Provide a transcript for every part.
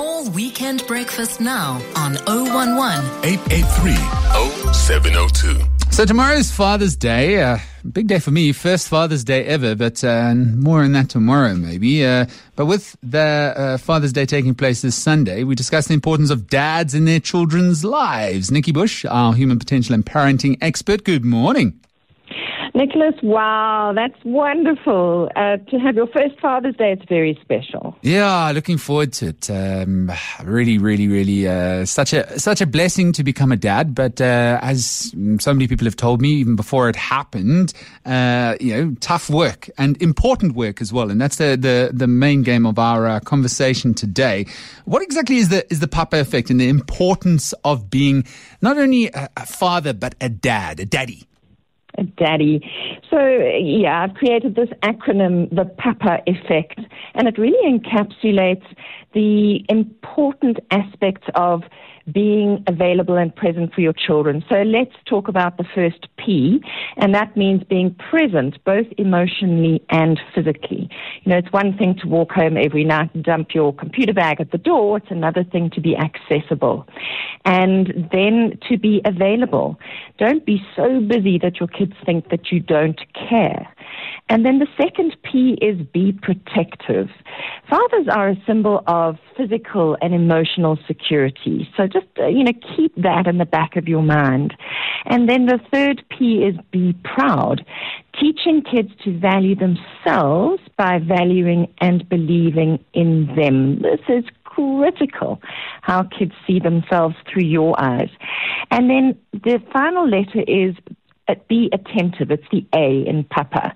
Call Weekend Breakfast now on 011 883 0702. So tomorrow's Father's Day. Uh, big day for me. First Father's Day ever, but uh, more on that tomorrow, maybe. Uh, but with the uh, Father's Day taking place this Sunday, we discuss the importance of dads in their children's lives. Nikki Bush, our human potential and parenting expert. Good morning. Nicholas, wow, that's wonderful. Uh, to have your first Father's Day, it's very special. Yeah, looking forward to it. Um, really, really, really, uh, such a such a blessing to become a dad. But uh, as so many people have told me, even before it happened, uh, you know, tough work and important work as well. And that's the the, the main game of our uh, conversation today. What exactly is the is the Papa effect and the importance of being not only a, a father but a dad, a daddy? Daddy. So, yeah, I've created this acronym, the PAPA effect, and it really encapsulates the important aspects of being available and present for your children. So let's talk about the first P, and that means being present both emotionally and physically. You know, it's one thing to walk home every night and dump your computer bag at the door, it's another thing to be accessible. And then to be available. Don't be so busy that your kids think that you don't care. And then the second P is be protective. Fathers are a symbol of physical and emotional security. So just, uh, you know, keep that in the back of your mind. And then the third P is be proud. Teaching kids to value themselves by valuing and believing in them. This is critical how kids see themselves through your eyes. And then the final letter is uh, be attentive. It's the A in Papa.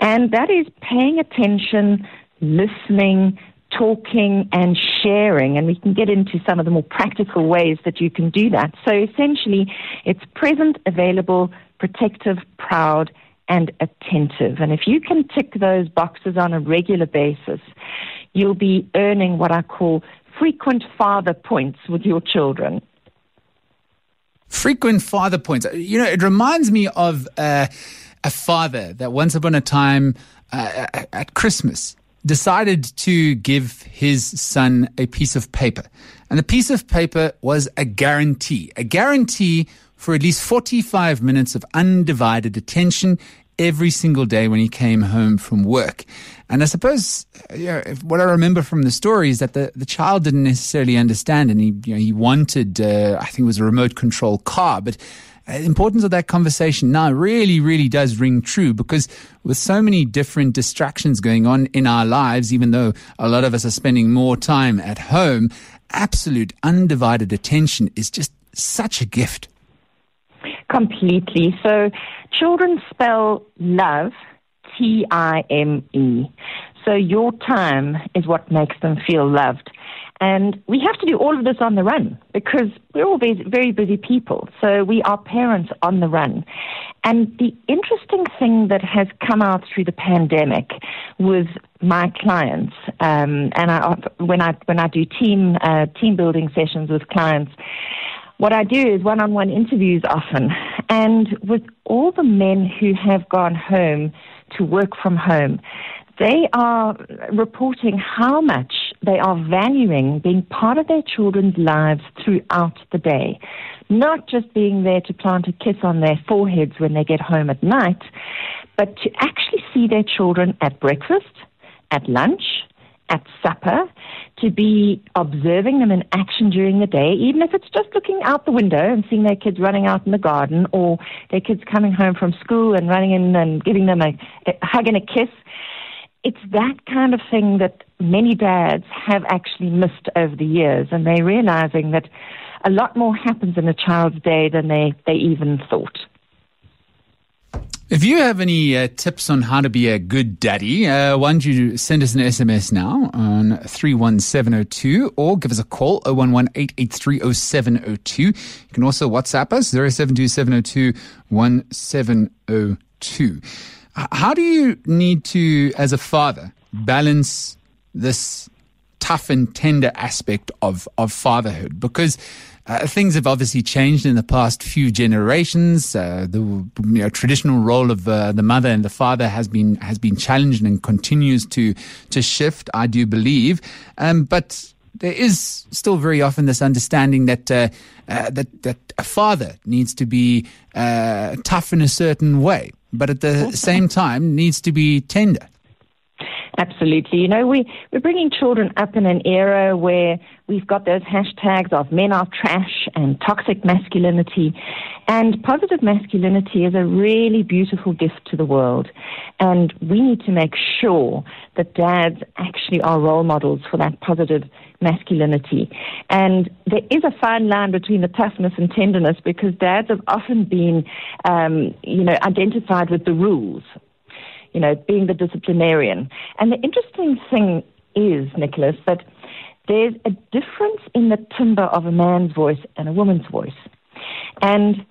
And that is paying attention, listening, talking, and sharing. And we can get into some of the more practical ways that you can do that. So essentially, it's present, available, protective, proud, and attentive. And if you can tick those boxes on a regular basis, you'll be earning what I call frequent father points with your children. Frequent father points. You know, it reminds me of uh, a father that once upon a time uh, at Christmas decided to give his son a piece of paper. And the piece of paper was a guarantee, a guarantee for at least 45 minutes of undivided attention every single day when he came home from work. And I suppose you know, what I remember from the story is that the, the child didn't necessarily understand, and he you know, he wanted uh, I think it was a remote control car, but Uh, importance of that conversation now really, really does ring true because with so many different distractions going on in our lives, even though a lot of us are spending more time at home, absolute undivided attention is just such a gift. Completely. So children spell love T I M E. So your time is what makes them feel loved. And we have to do all of this on the run because we're all very, busy people. So we are parents on the run. And the interesting thing that has come out through the pandemic with my clients, um, and I, when I when I do team uh, team building sessions with clients, what I do is one on one interviews often. And with all the men who have gone home to work from home, they are reporting how much they are valuing being part of their children's lives throughout the day. Not just being there to plant a kiss on their foreheads when they get home at night, but to actually see their children at breakfast, at lunch, at supper, to be observing them in action during the day, even if it's just looking out the window and seeing their kids running out in the garden or their kids coming home from school and running in and giving them a, a hug and a kiss. It's that kind of thing that many dads have actually missed over the years, and they're realizing that a lot more happens in a child's day than they, they even thought. If you have any uh, tips on how to be a good daddy, uh, why don't you send us an SMS now on 31702 or give us a call 011 You can also WhatsApp us 0727021702. How do you need to, as a father, balance this tough and tender aspect of, of fatherhood? Because uh, things have obviously changed in the past few generations. Uh, the you know, traditional role of uh, the mother and the father has been has been challenged and continues to to shift. I do believe, um, but there is still very often this understanding that uh, uh, that that a father needs to be uh, tough in a certain way, but at the same time needs to be tender. Absolutely. You know, we, we're bringing children up in an era where we've got those hashtags of men are trash and toxic masculinity. And positive masculinity is a really beautiful gift to the world. And we need to make sure that dads actually are role models for that positive masculinity. And there is a fine line between the toughness and tenderness because dads have often been, um, you know, identified with the rules you know, being the disciplinarian. And the interesting thing is, Nicholas, that there's a difference in the timbre of a man's voice and a woman's voice. And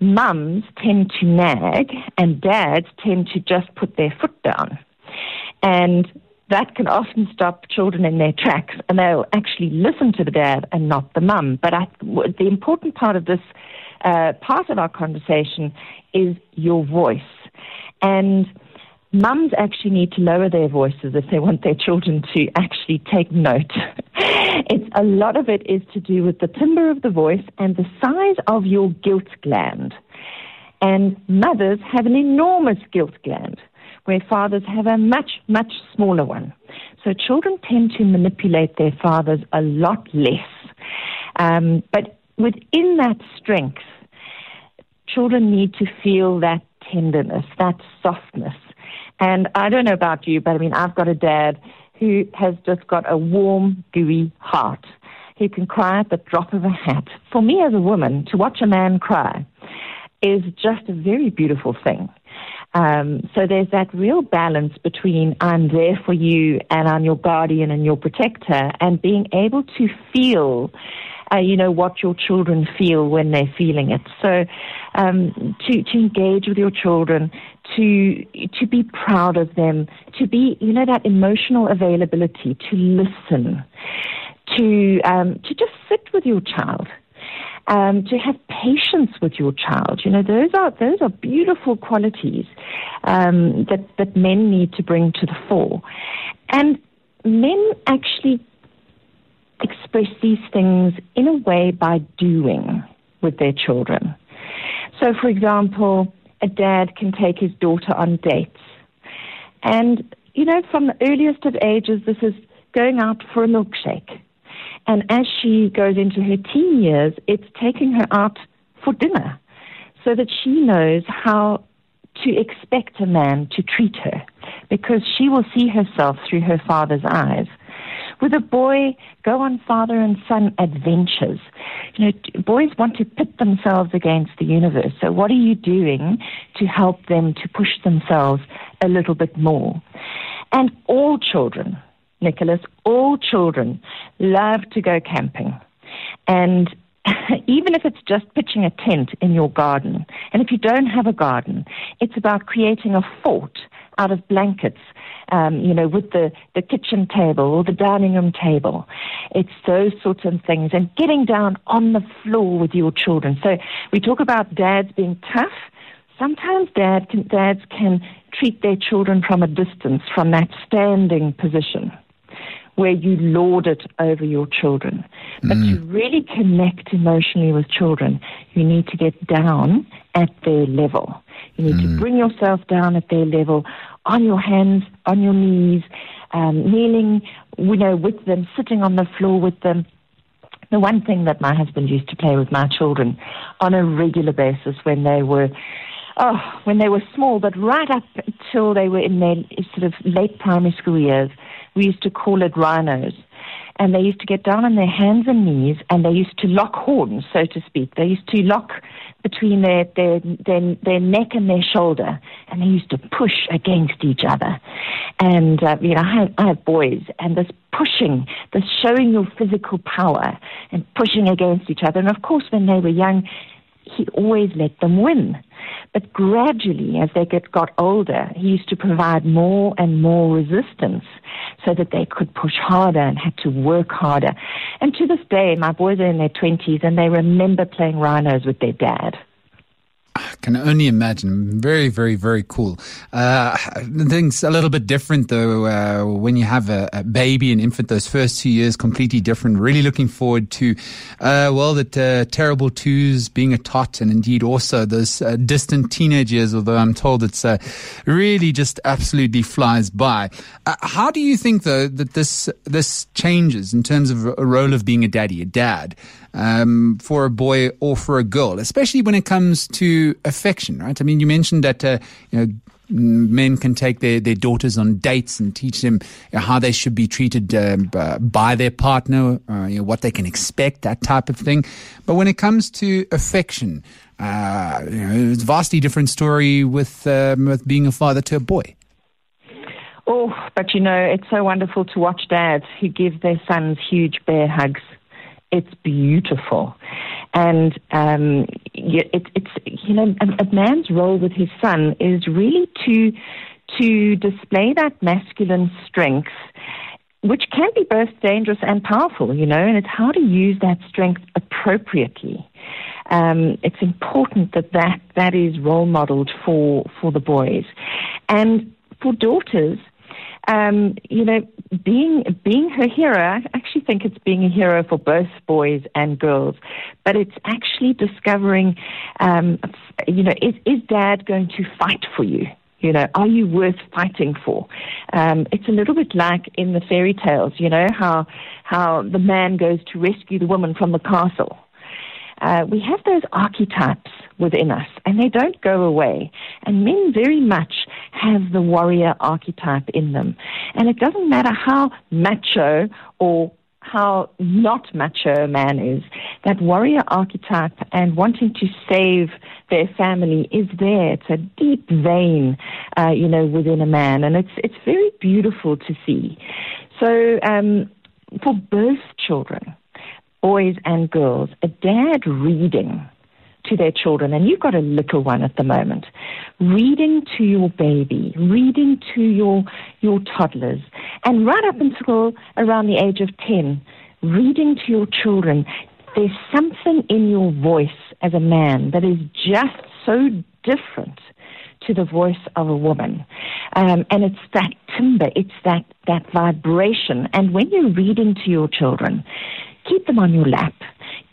mums tend to nag and dads tend to just put their foot down. And that can often stop children in their tracks and they'll actually listen to the dad and not the mum. But I, the important part of this uh, part of our conversation is your voice. And mums actually need to lower their voices if they want their children to actually take note. it's a lot of it is to do with the timbre of the voice and the size of your guilt gland. And mothers have an enormous guilt gland, where fathers have a much, much smaller one. So children tend to manipulate their fathers a lot less. Um, but within that strength, children need to feel that tenderness, that softness. And I don't know about you, but I mean, I've got a dad who has just got a warm, gooey heart. He can cry at the drop of a hat. For me as a woman, to watch a man cry is just a very beautiful thing. Um, so there's that real balance between I'm there for you and I'm your guardian and your protector, and being able to feel uh, you know, what your children feel when they're feeling it. So, um, to, to engage with your children, to, to be proud of them, to be, you know, that emotional availability, to listen, to, um, to just sit with your child. Um, to have patience with your child, you know, those are those are beautiful qualities um, that that men need to bring to the fore, and men actually express these things in a way by doing with their children. So, for example, a dad can take his daughter on dates. And, you know, from the earliest of ages, this is going out for a milkshake. And as she goes into her teen years, it's taking her out for dinner so that she knows how to expect a man to treat her because she will see herself through her father's eyes. With a boy, go on father and son adventures. You know, boys want to pit themselves against the universe. So what are you doing to help them to push themselves a little bit more? And all children, Nicholas, all children love to go camping. And even if it's just pitching a tent in your garden, and if you don't have a garden, it's about creating a fort out of blankets um, you know, with the, the kitchen table or the dining room table. It's those sorts of things and getting down on the floor with your children. So we talk about dads being tough. Sometimes dad can, dads can treat their children from a distance, from that standing position where you lord it over your children. But mm. to really connect emotionally with children, you need to get down at their level. You need mm. to bring yourself down at their level on your hands, on your knees, um, kneeling, you know, with them, sitting on the floor with them. The one thing that my husband used to play with my children on a regular basis when they were, oh, when they were small, but right up until they were in their sort of late primary school years, we used to call it rhinos and they used to get down on their hands and knees and they used to lock horns, so to speak. They used to lock between their, their, their, their neck and their shoulder and they used to push against each other. And, uh, you know, I have, I have boys and this pushing, this showing your physical power and pushing against each other. And of course, when they were young, he always let them win. But gradually, as they get, got older, he used to provide more and more resistance so that they could push harder and had to work harder. And to this day, my boys are in their 20s and they remember playing rhinos with their dad. Can only imagine. Very, very, very cool. Uh, things a little bit different though. Uh, when you have a, a, baby, an infant, those first two years completely different. Really looking forward to, uh, well, the uh, terrible twos, being a tot, and indeed also those uh, distant teenage years. Although I'm told it's uh, really just absolutely flies by. how do you think though that this this changes in terms of a role of being a daddy, a dad? um, for a boy or for a girl, especially when it comes to affection, right? I mean, you mentioned that, uh, you know, men can take their, their daughters on dates and teach them how they should be treated uh, by their partner, uh, you know, what they can expect, that type of thing. But when it comes to affection, uh, you know, it's a vastly different story with, um, with being a father to a boy. Oh, but you know, it's so wonderful to watch dads who give their sons huge bear hugs it's beautiful. And um, it, it's, you know, a, a man's role with his son is really to, to display that masculine strength which can be both dangerous and powerful, you know, and it's how to use that strength appropriately. Um, it's important that, that that is role modeled for, for the boys. And for daughters, um, you know, being being her hero, I actually think it's being a hero for both boys and girls. But it's actually discovering, um, you know, is, is dad going to fight for you? You know, are you worth fighting for? Um, it's a little bit like in the fairy tales, you know, how how the man goes to rescue the woman from the castle. Uh, we have those archetypes within us, and they don't go away. And men very much have the warrior archetype in them. And it doesn't matter how macho or how not macho a man is, that warrior archetype and wanting to save their family is there. It's a deep vein, uh, you know, within a man, and it's it's very beautiful to see. So um, for both children, boys and girls, a dad reading to their children, and you've got a little one at the moment, reading to your baby, reading to your, your toddlers, and right up until around the age of 10, reading to your children, there's something in your voice as a man that is just so different to the voice of a woman. Um, and it's that timbre, it's that, that vibration. And when you're reading to your children, keep them on your lap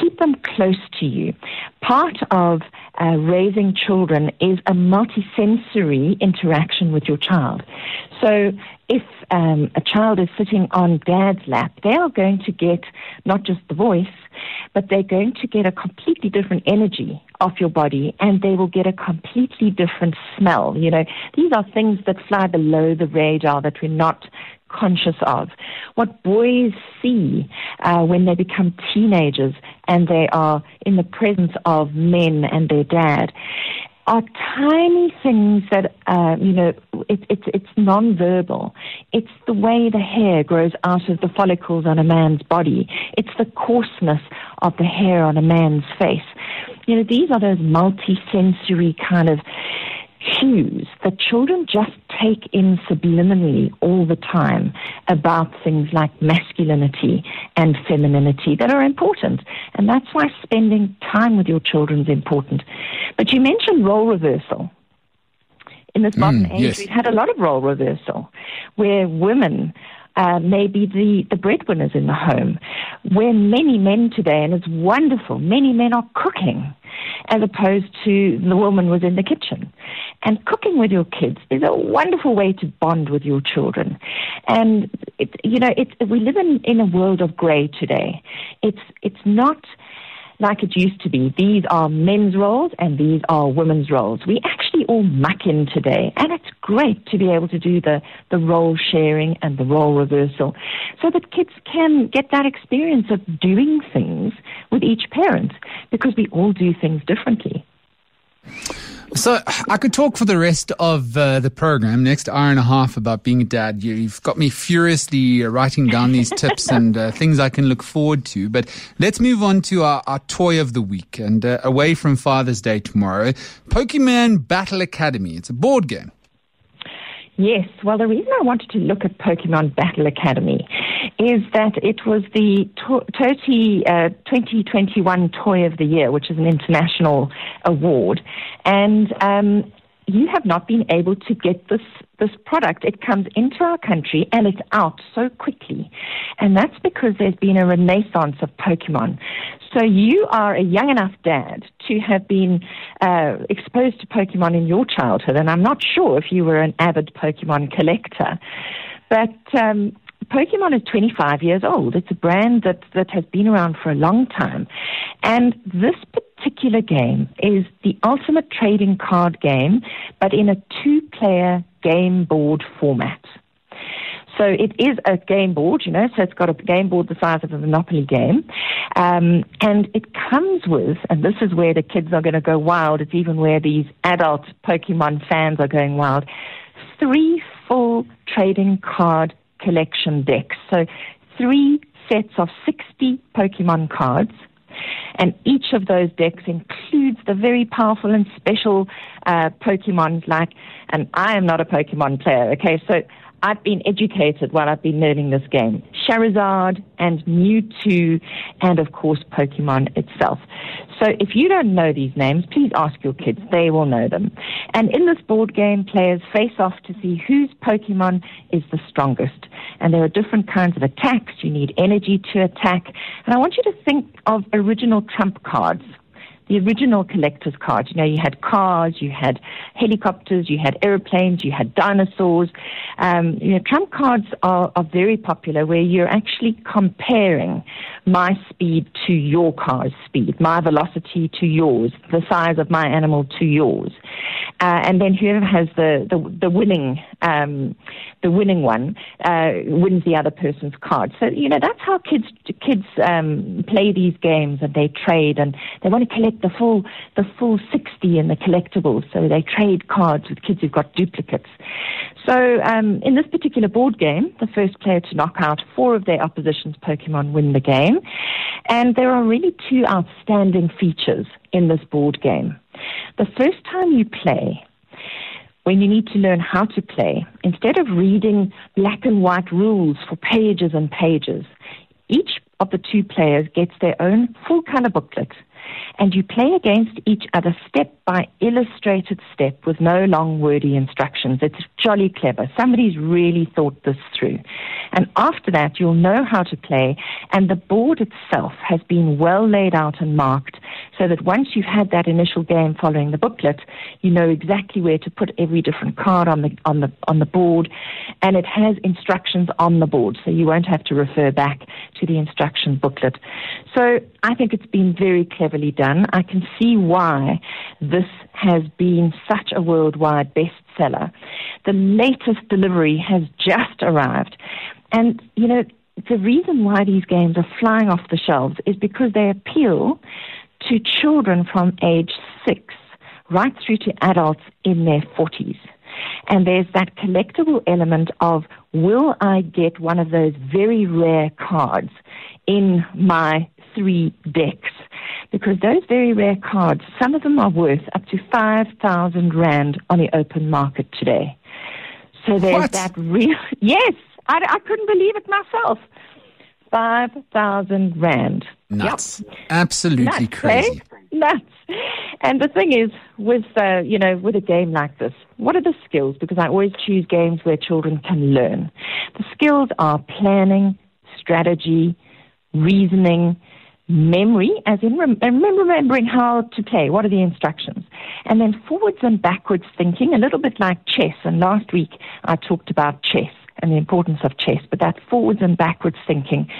keep them close to you. Part of uh, raising children is a multisensory interaction with your child. So if um, a child is sitting on dad's lap, they are going to get not just the voice, but they're going to get a completely different energy off your body and they will get a completely different smell. You know, these are things that fly below the radar that we're not conscious of. What boys see uh, when they become teenagers and they are in the presence of men and their dad are tiny things that uh, you know it, it, it's non-verbal. It's the way the hair grows out of the follicles on a man's body. It's the coarseness of the hair on a man's face. You know these are those multi-sensory kind of cues that children just take in subliminally all the time about things like masculinity and femininity that are important. And that's why spending time with your children is important. But you mentioned role reversal. In this modern mm, age, yes. we've had a lot of role reversal where women uh, may be the, the breadwinners in the home, where many men today, and it's wonderful, many men are cooking as opposed to the woman was in the kitchen. And cooking with your kids is a wonderful way to bond with your children. And it, you know, it, we live in, in a world of grey today. It's it's not like it used to be. These are men's roles and these are women's roles. We actually all muck in today, and it's great to be able to do the, the role sharing and the role reversal so that kids can get that experience of doing things with each parent because we all do things differently. So I could talk for the rest of uh, the program, next hour and a half, about being a dad. You've got me furiously writing down these tips and uh, things I can look forward to. But let's move on to our, our toy of the week and uh, away from Father's Day tomorrow. Pokemon Battle Academy. It's a board game. Yes. Well, the reason I wanted to look at Pokemon Battle Academy is that it was the uh, 2021 Toy of the Year, which is an international award. And um, you have not been able to get this this product. It comes into our country and it's out so quickly, and that's because there's been a renaissance of Pokemon. So you are a young enough dad to have been uh, exposed to Pokemon in your childhood, and I'm not sure if you were an avid Pokemon collector, but. Um, Pokemon is 25 years old. It's a brand that, that has been around for a long time. And this particular game is the ultimate trading card game, but in a two player game board format. So it is a game board, you know, so it's got a game board the size of a Monopoly game. Um, and it comes with, and this is where the kids are going to go wild, it's even where these adult Pokemon fans are going wild, three full trading card collection decks. So three sets of 60 Pokemon cards. And each of those decks includes the very powerful and special uh, Pokemon like, and I am not a Pokemon player, okay? So I've been educated while I've been learning this game. Charizard and Mewtwo and of course Pokemon itself. So if you don't know these names, please ask your kids. They will know them. And in this board game, players face off to see whose Pokemon is the strongest. And there are different kinds of attacks. You need energy to attack. And I want you to think of original trump cards the original collector's cards. You know, you had cars, you had helicopters, you had airplanes, you had dinosaurs. Um, you know, trump cards are, are very popular where you're actually comparing my speed to your car's speed, my velocity to yours, the size of my animal to yours. Uh, and then whoever has the, the, the winning, um, the winning one, uh, wins the other person's card. So, you know, that's how kids, kids, um, play these games and they trade and they want to collect the full the full 60 in the collectibles. So they trade cards with kids who've got duplicates. So um, in this particular board game, the first player to knock out four of their opposition's Pokemon win the game. And there are really two outstanding features in this board game. The first time you play, when you need to learn how to play, instead of reading black and white rules for pages and pages, each of the two players gets their own full color booklet and you play against each other step by illustrated step with no long wordy instructions. It's jolly clever. Somebody's really thought this through. And after that, you'll know how to play, and the board itself has been well laid out and marked so that once you've had that initial game following the booklet, you know exactly where to put every different card on the on the on the board, and it has instructions on the board, so you won't have to refer back to the instruction booklet. So I think it's been very cleverly done. I can see why this has been such a worldwide bestseller. The latest delivery has just arrived. And, you know, the reason why these games are flying off the shelves is because they appeal to children from age six right through to adults in their 40s. And there's that collectible element of will I get one of those very rare cards in my three decks? Because those very rare cards, some of them are worth up to 5,000 Rand on the open market today. So there's What? that real, yes, I, I couldn't believe it myself. 5,000 Rand. Nuts. Yep. Absolutely Nuts, eh? crazy. Nuts. And the thing is, with uh, you know, with a game like this, what are the skills? Because I always choose games where children can learn. The skills are planning, strategy, reasoning, memory, as in rem- remembering how to play. What are the instructions? And then forwards and backwards thinking, a little bit like chess. And last week I talked about chess and the importance of chess, but that's forwards and backwards thinking.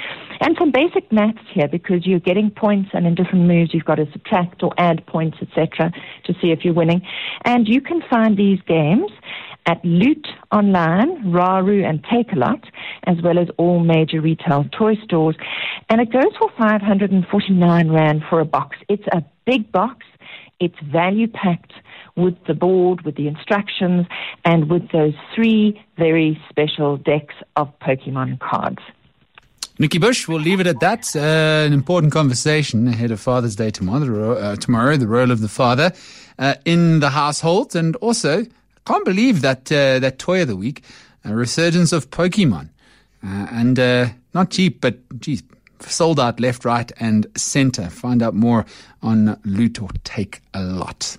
And some basic maths here because you're getting points and in different moves you've got to subtract or add points, etc., to see if you're winning. And you can find these games at Loot Online, Raru, and Takealot, as well as all major retail toy stores. And it goes for 549 Rand for a box. It's a big box. It's value packed with the board, with the instructions, and with those three very special decks of Pokemon cards. Nikki Bush, we'll leave it at that. Uh, an important conversation ahead of Father's Day tomorrow, uh, tomorrow, the role of the father uh, in the household. And also, can't believe that uh, that toy of the week, a resurgence of Pokemon. Uh, and uh, not cheap, but geez, sold out left, right, and center. Find out more on Loot or Take a Lot.